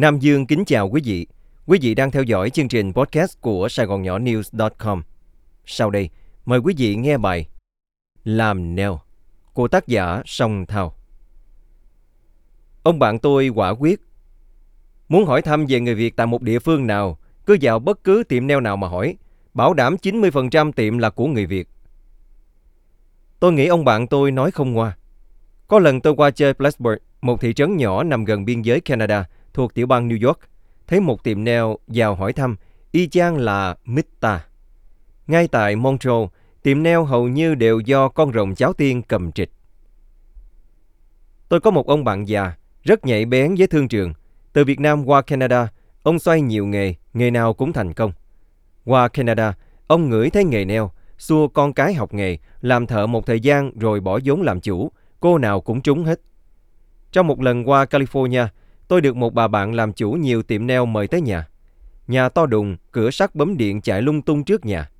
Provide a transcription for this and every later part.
Nam Dương kính chào quý vị. Quý vị đang theo dõi chương trình podcast của Sài Gòn Nhỏ News.com. Sau đây, mời quý vị nghe bài Làm neo của tác giả Song Thao. Ông bạn tôi quả quyết. Muốn hỏi thăm về người Việt tại một địa phương nào, cứ vào bất cứ tiệm neo nào mà hỏi. Bảo đảm 90% tiệm là của người Việt. Tôi nghĩ ông bạn tôi nói không ngoa. Có lần tôi qua chơi Plattsburgh, một thị trấn nhỏ nằm gần biên giới Canada, thuộc tiểu bang New York, thấy một tiệm nail vào hỏi thăm, y chang là Mita. Ngay tại Montreal, tiệm nail hầu như đều do con rồng cháu tiên cầm trịch. Tôi có một ông bạn già, rất nhạy bén với thương trường. Từ Việt Nam qua Canada, ông xoay nhiều nghề, nghề nào cũng thành công. Qua Canada, ông ngửi thấy nghề nail, xua con cái học nghề, làm thợ một thời gian rồi bỏ vốn làm chủ, cô nào cũng trúng hết. Trong một lần qua California, tôi được một bà bạn làm chủ nhiều tiệm nail mời tới nhà. Nhà to đùng, cửa sắt bấm điện chạy lung tung trước nhà.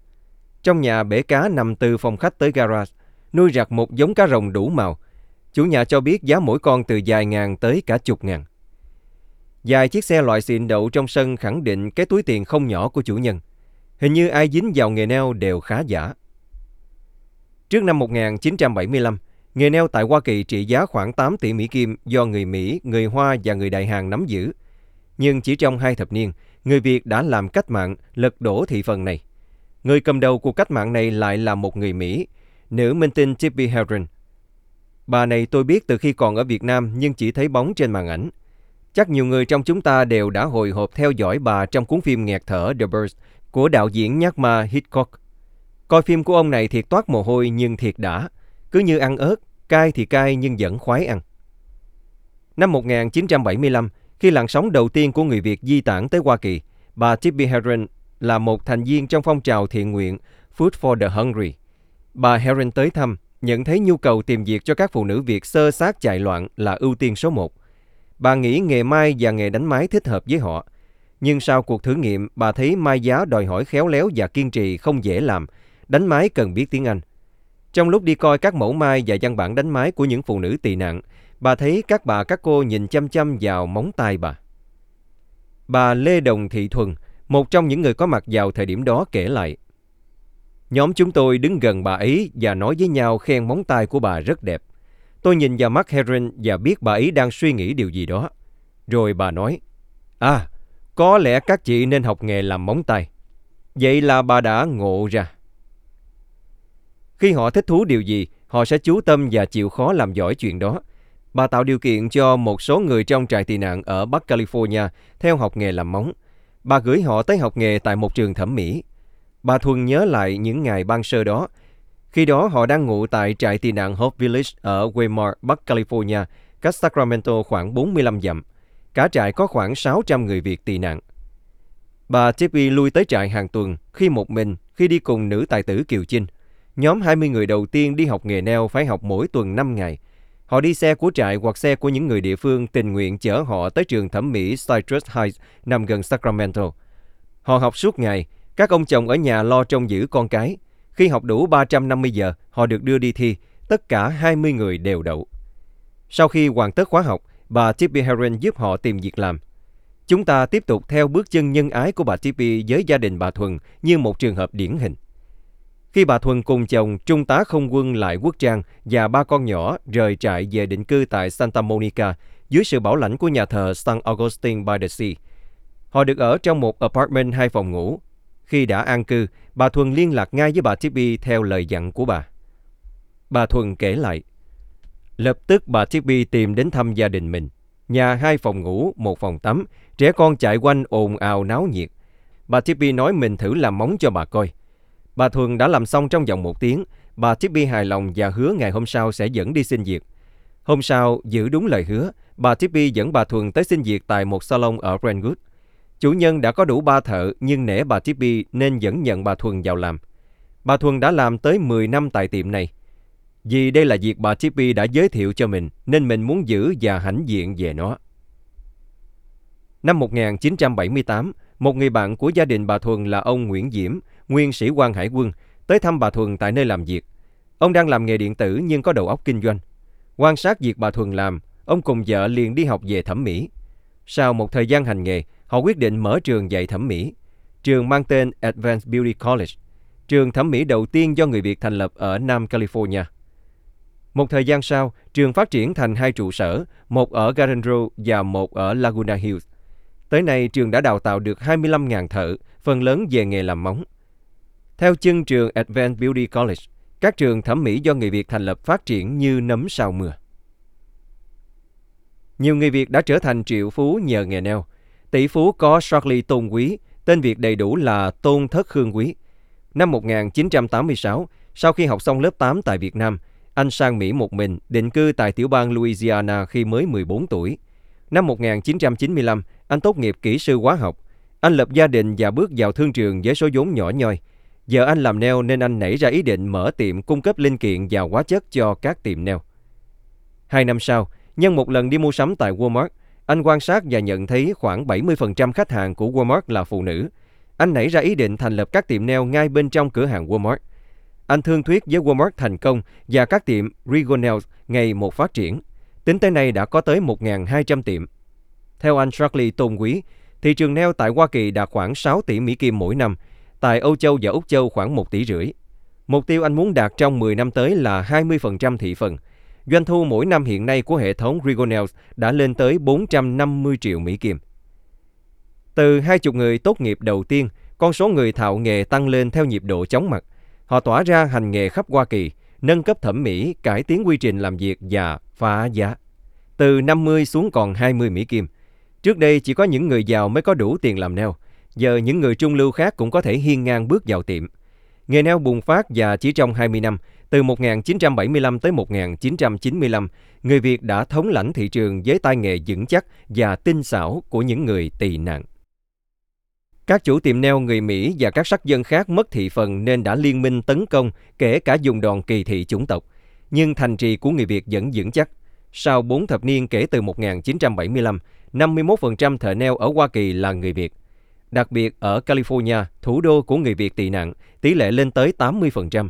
Trong nhà bể cá nằm từ phòng khách tới garage, nuôi rạc một giống cá rồng đủ màu. Chủ nhà cho biết giá mỗi con từ vài ngàn tới cả chục ngàn. Vài chiếc xe loại xịn đậu trong sân khẳng định cái túi tiền không nhỏ của chủ nhân. Hình như ai dính vào nghề neo đều khá giả. Trước năm 1975, nghề neo tại Hoa Kỳ trị giá khoảng 8 tỷ Mỹ Kim do người Mỹ, người Hoa và người Đại Hàn nắm giữ. Nhưng chỉ trong hai thập niên, người Việt đã làm cách mạng lật đổ thị phần này. Người cầm đầu cuộc cách mạng này lại là một người Mỹ, nữ minh tinh Tippi Hedren. Bà này tôi biết từ khi còn ở Việt Nam nhưng chỉ thấy bóng trên màn ảnh. Chắc nhiều người trong chúng ta đều đã hồi hộp theo dõi bà trong cuốn phim nghẹt thở The Birds của đạo diễn nhát ma Hitchcock. Coi phim của ông này thiệt toát mồ hôi nhưng thiệt đã, cứ như ăn ớt, cay thì cay nhưng vẫn khoái ăn. Năm 1975, khi làn sóng đầu tiên của người Việt di tản tới Hoa Kỳ, bà Tippi Heron là một thành viên trong phong trào thiện nguyện Food for the Hungry. Bà Heron tới thăm, nhận thấy nhu cầu tìm việc cho các phụ nữ Việt sơ sát chạy loạn là ưu tiên số một. Bà nghĩ nghề mai và nghề đánh máy thích hợp với họ – nhưng sau cuộc thử nghiệm, bà thấy mai giá đòi hỏi khéo léo và kiên trì không dễ làm. Đánh máy cần biết tiếng Anh. Trong lúc đi coi các mẫu mai và văn bản đánh máy của những phụ nữ tị nạn, bà thấy các bà các cô nhìn chăm chăm vào móng tay bà. Bà Lê Đồng Thị Thuần, một trong những người có mặt vào thời điểm đó kể lại. Nhóm chúng tôi đứng gần bà ấy và nói với nhau khen móng tay của bà rất đẹp. Tôi nhìn vào mắt Heron và biết bà ấy đang suy nghĩ điều gì đó. Rồi bà nói, À, có lẽ các chị nên học nghề làm móng tay. Vậy là bà đã ngộ ra. Khi họ thích thú điều gì, họ sẽ chú tâm và chịu khó làm giỏi chuyện đó. Bà tạo điều kiện cho một số người trong trại tị nạn ở Bắc California theo học nghề làm móng. Bà gửi họ tới học nghề tại một trường thẩm mỹ. Bà Thuần nhớ lại những ngày ban sơ đó. Khi đó họ đang ngủ tại trại tị nạn Hope Village ở Waymar, Bắc California, cách Sacramento khoảng 45 dặm. Cả trại có khoảng 600 người Việt tị nạn. Bà Tippy lui tới trại hàng tuần, khi một mình, khi đi cùng nữ tài tử Kiều Chinh. Nhóm 20 người đầu tiên đi học nghề neo phải học mỗi tuần 5 ngày. Họ đi xe của trại hoặc xe của những người địa phương tình nguyện chở họ tới trường thẩm mỹ Citrus Heights nằm gần Sacramento. Họ học suốt ngày, các ông chồng ở nhà lo trông giữ con cái. Khi học đủ 350 giờ, họ được đưa đi thi, tất cả 20 người đều đậu. Sau khi hoàn tất khóa học, bà Tippi Heron giúp họ tìm việc làm. Chúng ta tiếp tục theo bước chân nhân ái của bà Tippi với gia đình bà Thuần như một trường hợp điển hình. Khi bà Thuần cùng chồng, Trung tá không quân Lại Quốc Trang và ba con nhỏ rời trại về định cư tại Santa Monica dưới sự bảo lãnh của nhà thờ San Augustine by the Sea. Họ được ở trong một apartment hai phòng ngủ. Khi đã an cư, bà Thuần liên lạc ngay với bà Tippy theo lời dặn của bà. Bà Thuần kể lại, Lập tức bà Tippy tìm đến thăm gia đình mình. Nhà hai phòng ngủ, một phòng tắm, trẻ con chạy quanh ồn ào náo nhiệt. Bà Tippy nói mình thử làm móng cho bà coi. Bà Thuần đã làm xong trong vòng một tiếng. Bà Tippy hài lòng và hứa ngày hôm sau sẽ dẫn đi xin việc. Hôm sau, giữ đúng lời hứa, bà Tippy dẫn bà Thuần tới xin việc tại một salon ở Brentwood. Chủ nhân đã có đủ ba thợ nhưng nể bà Tippy nên vẫn nhận bà Thuần vào làm. Bà Thuần đã làm tới 10 năm tại tiệm này. Vì đây là việc bà Tippy đã giới thiệu cho mình nên mình muốn giữ và hãnh diện về nó. Năm 1978, một người bạn của gia đình bà Thuần là ông Nguyễn Diễm, nguyên sĩ quan hải quân, tới thăm bà Thuần tại nơi làm việc. Ông đang làm nghề điện tử nhưng có đầu óc kinh doanh. Quan sát việc bà Thuần làm, ông cùng vợ liền đi học về thẩm mỹ. Sau một thời gian hành nghề, họ quyết định mở trường dạy thẩm mỹ. Trường mang tên Advanced Beauty College, trường thẩm mỹ đầu tiên do người Việt thành lập ở Nam California. Một thời gian sau, trường phát triển thành hai trụ sở, một ở Garden Row và một ở Laguna Hills. Tới nay, trường đã đào tạo được 25.000 thợ, phần lớn về nghề làm móng. Theo chân trường Advanced Beauty College, các trường thẩm mỹ do người Việt thành lập phát triển như nấm sau mưa. Nhiều người Việt đã trở thành triệu phú nhờ nghề neo. Tỷ phú có Charlie Tôn Quý, tên Việt đầy đủ là Tôn Thất Khương Quý. Năm 1986, sau khi học xong lớp 8 tại Việt Nam, anh sang Mỹ một mình, định cư tại tiểu bang Louisiana khi mới 14 tuổi. Năm 1995, anh tốt nghiệp kỹ sư hóa học. Anh lập gia đình và bước vào thương trường với số vốn nhỏ nhoi. Giờ anh làm neo nên anh nảy ra ý định mở tiệm cung cấp linh kiện và hóa chất cho các tiệm neo. Hai năm sau, nhân một lần đi mua sắm tại Walmart, anh quan sát và nhận thấy khoảng 70% khách hàng của Walmart là phụ nữ. Anh nảy ra ý định thành lập các tiệm neo ngay bên trong cửa hàng Walmart. Anh thương thuyết với Walmart thành công và các tiệm Regal ngày một phát triển. Tính tới nay đã có tới 1.200 tiệm. Theo anh Charlie Tôn Quý, thị trường neo tại Hoa Kỳ đạt khoảng 6 tỷ Mỹ Kim mỗi năm, tại Âu Châu và Úc Châu khoảng 1 tỷ rưỡi. Mục tiêu anh muốn đạt trong 10 năm tới là 20% thị phần. Doanh thu mỗi năm hiện nay của hệ thống Rigonels đã lên tới 450 triệu Mỹ Kim. Từ 20 người tốt nghiệp đầu tiên, con số người thạo nghề tăng lên theo nhịp độ chóng mặt. Họ tỏa ra hành nghề khắp Hoa Kỳ, nâng cấp thẩm mỹ, cải tiến quy trình làm việc và phá giá. Từ 50 xuống còn 20 Mỹ Kim. Trước đây chỉ có những người giàu mới có đủ tiền làm neo. Giờ những người trung lưu khác cũng có thể hiên ngang bước vào tiệm. Nghề neo bùng phát và chỉ trong 20 năm, từ 1975 tới 1995, người Việt đã thống lãnh thị trường với tay nghề vững chắc và tinh xảo của những người tị nạn. Các chủ tiệm neo người Mỹ và các sắc dân khác mất thị phần nên đã liên minh tấn công, kể cả dùng đòn kỳ thị chủng tộc. Nhưng thành trì của người Việt vẫn vững chắc. Sau 4 thập niên kể từ 1975, 51% thợ neo ở Hoa Kỳ là người Việt. Đặc biệt ở California, thủ đô của người Việt tị nạn, tỷ lệ lên tới 80%.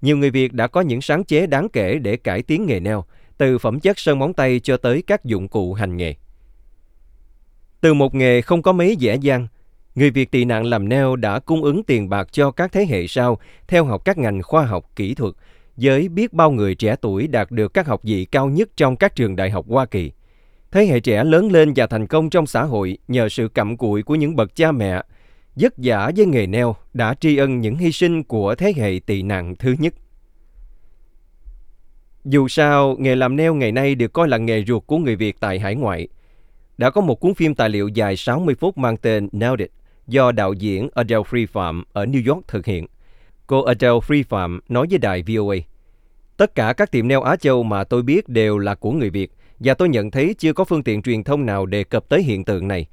Nhiều người Việt đã có những sáng chế đáng kể để cải tiến nghề neo, từ phẩm chất sơn móng tay cho tới các dụng cụ hành nghề. Từ một nghề không có mấy dễ dàng, người Việt tị nạn làm neo đã cung ứng tiền bạc cho các thế hệ sau theo học các ngành khoa học kỹ thuật, với biết bao người trẻ tuổi đạt được các học vị cao nhất trong các trường đại học Hoa Kỳ. Thế hệ trẻ lớn lên và thành công trong xã hội nhờ sự cặm cụi của những bậc cha mẹ, vất vả với nghề neo đã tri ân những hy sinh của thế hệ tị nạn thứ nhất. Dù sao, nghề làm neo ngày nay được coi là nghề ruột của người Việt tại hải ngoại. Đã có một cuốn phim tài liệu dài 60 phút mang tên Nailed It do đạo diễn Adele Free Phạm ở New York thực hiện. Cô Adele Free Phạm nói với đài VOA. Tất cả các tiệm neo Á Châu mà tôi biết đều là của người Việt và tôi nhận thấy chưa có phương tiện truyền thông nào đề cập tới hiện tượng này.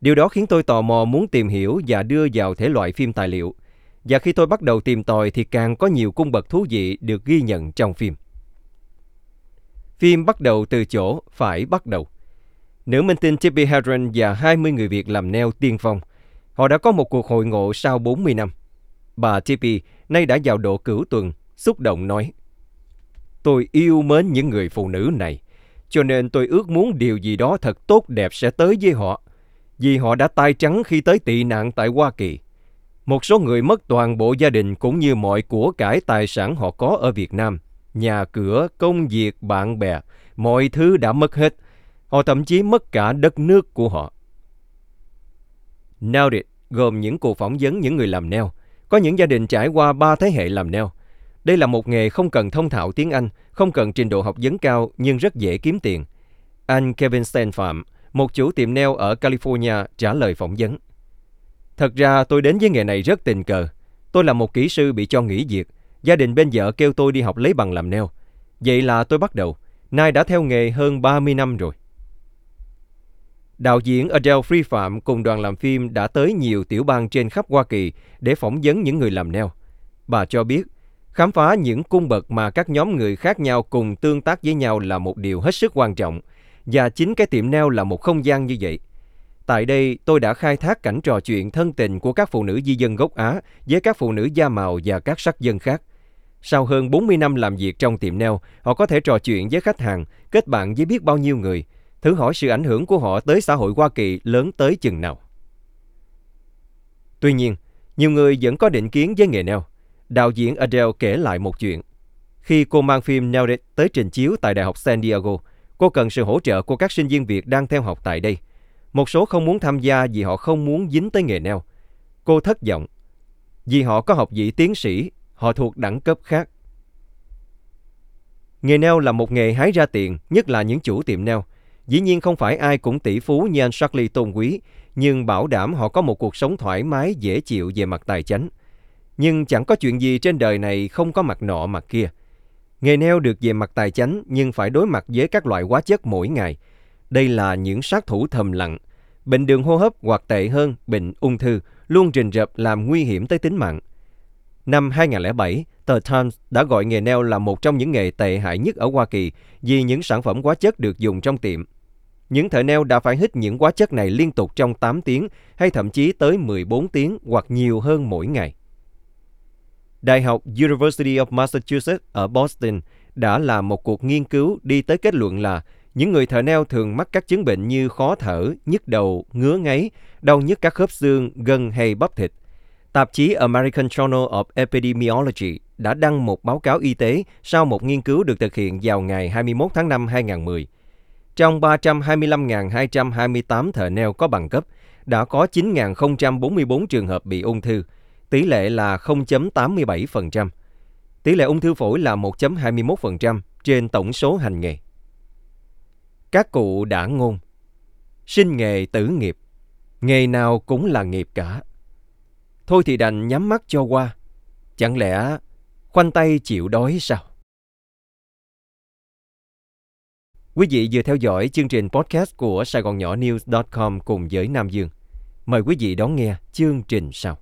Điều đó khiến tôi tò mò muốn tìm hiểu và đưa vào thể loại phim tài liệu. Và khi tôi bắt đầu tìm tòi thì càng có nhiều cung bậc thú vị được ghi nhận trong phim. Phim bắt đầu từ chỗ phải bắt đầu. Nữ minh tinh Tippi Hedren và 20 người Việt làm neo tiên phong. Họ đã có một cuộc hội ngộ sau 40 năm. Bà Tippi nay đã vào độ cửu tuần, xúc động nói Tôi yêu mến những người phụ nữ này, cho nên tôi ước muốn điều gì đó thật tốt đẹp sẽ tới với họ, vì họ đã tay trắng khi tới tị nạn tại Hoa Kỳ. Một số người mất toàn bộ gia đình cũng như mọi của cải tài sản họ có ở Việt Nam – nhà cửa, công việc, bạn bè, mọi thứ đã mất hết. Họ thậm chí mất cả đất nước của họ. Nailed It gồm những cuộc phỏng vấn những người làm neo. Có những gia đình trải qua ba thế hệ làm neo. Đây là một nghề không cần thông thạo tiếng Anh, không cần trình độ học vấn cao nhưng rất dễ kiếm tiền. Anh Kevin Stanfam, Phạm, một chủ tiệm neo ở California, trả lời phỏng vấn. Thật ra tôi đến với nghề này rất tình cờ. Tôi là một kỹ sư bị cho nghỉ việc Gia đình bên vợ kêu tôi đi học lấy bằng làm neo. Vậy là tôi bắt đầu. Nay đã theo nghề hơn 30 năm rồi. Đạo diễn Adele Free Phạm cùng đoàn làm phim đã tới nhiều tiểu bang trên khắp Hoa Kỳ để phỏng vấn những người làm neo. Bà cho biết, khám phá những cung bậc mà các nhóm người khác nhau cùng tương tác với nhau là một điều hết sức quan trọng. Và chính cái tiệm neo là một không gian như vậy. Tại đây, tôi đã khai thác cảnh trò chuyện thân tình của các phụ nữ di dân gốc Á với các phụ nữ da màu và các sắc dân khác. Sau hơn 40 năm làm việc trong tiệm neo, họ có thể trò chuyện với khách hàng, kết bạn với biết bao nhiêu người. Thử hỏi sự ảnh hưởng của họ tới xã hội Hoa Kỳ lớn tới chừng nào. Tuy nhiên, nhiều người vẫn có định kiến với nghề neo. Đạo diễn Adele kể lại một chuyện. Khi cô mang phim Nailed tới trình chiếu tại Đại học San Diego, cô cần sự hỗ trợ của các sinh viên Việt đang theo học tại đây. Một số không muốn tham gia vì họ không muốn dính tới nghề neo. Cô thất vọng. Vì họ có học vị tiến sĩ, họ thuộc đẳng cấp khác. Nghề neo là một nghề hái ra tiền, nhất là những chủ tiệm neo. Dĩ nhiên không phải ai cũng tỷ phú như anh Charlie tôn quý, nhưng bảo đảm họ có một cuộc sống thoải mái, dễ chịu về mặt tài chính. Nhưng chẳng có chuyện gì trên đời này không có mặt nọ mặt kia. Nghề neo được về mặt tài chính nhưng phải đối mặt với các loại hóa chất mỗi ngày. Đây là những sát thủ thầm lặng. Bệnh đường hô hấp hoặc tệ hơn, bệnh ung thư luôn rình rập làm nguy hiểm tới tính mạng. Năm 2007, tờ Times đã gọi nghề neo là một trong những nghề tệ hại nhất ở Hoa Kỳ vì những sản phẩm hóa chất được dùng trong tiệm. Những thợ neo đã phải hít những hóa chất này liên tục trong 8 tiếng hay thậm chí tới 14 tiếng hoặc nhiều hơn mỗi ngày. Đại học University of Massachusetts ở Boston đã làm một cuộc nghiên cứu đi tới kết luận là những người thợ neo thường mắc các chứng bệnh như khó thở, nhức đầu, ngứa ngáy, đau nhức các khớp xương, gân hay bắp thịt. Tạp chí American Journal of Epidemiology đã đăng một báo cáo y tế sau một nghiên cứu được thực hiện vào ngày 21 tháng 5 2010. Trong 325.228 thợ neo có bằng cấp, đã có 9.044 trường hợp bị ung thư, tỷ lệ là 0.87%. Tỷ lệ ung thư phổi là 1.21% trên tổng số hành nghề. Các cụ đã ngôn, sinh nghề tử nghiệp, nghề nào cũng là nghiệp cả. Thôi thì đành nhắm mắt cho qua, chẳng lẽ khoanh tay chịu đói sao? Quý vị vừa theo dõi chương trình podcast của Sài Gòn Nhỏ News.com cùng với Nam Dương. Mời quý vị đón nghe chương trình sau.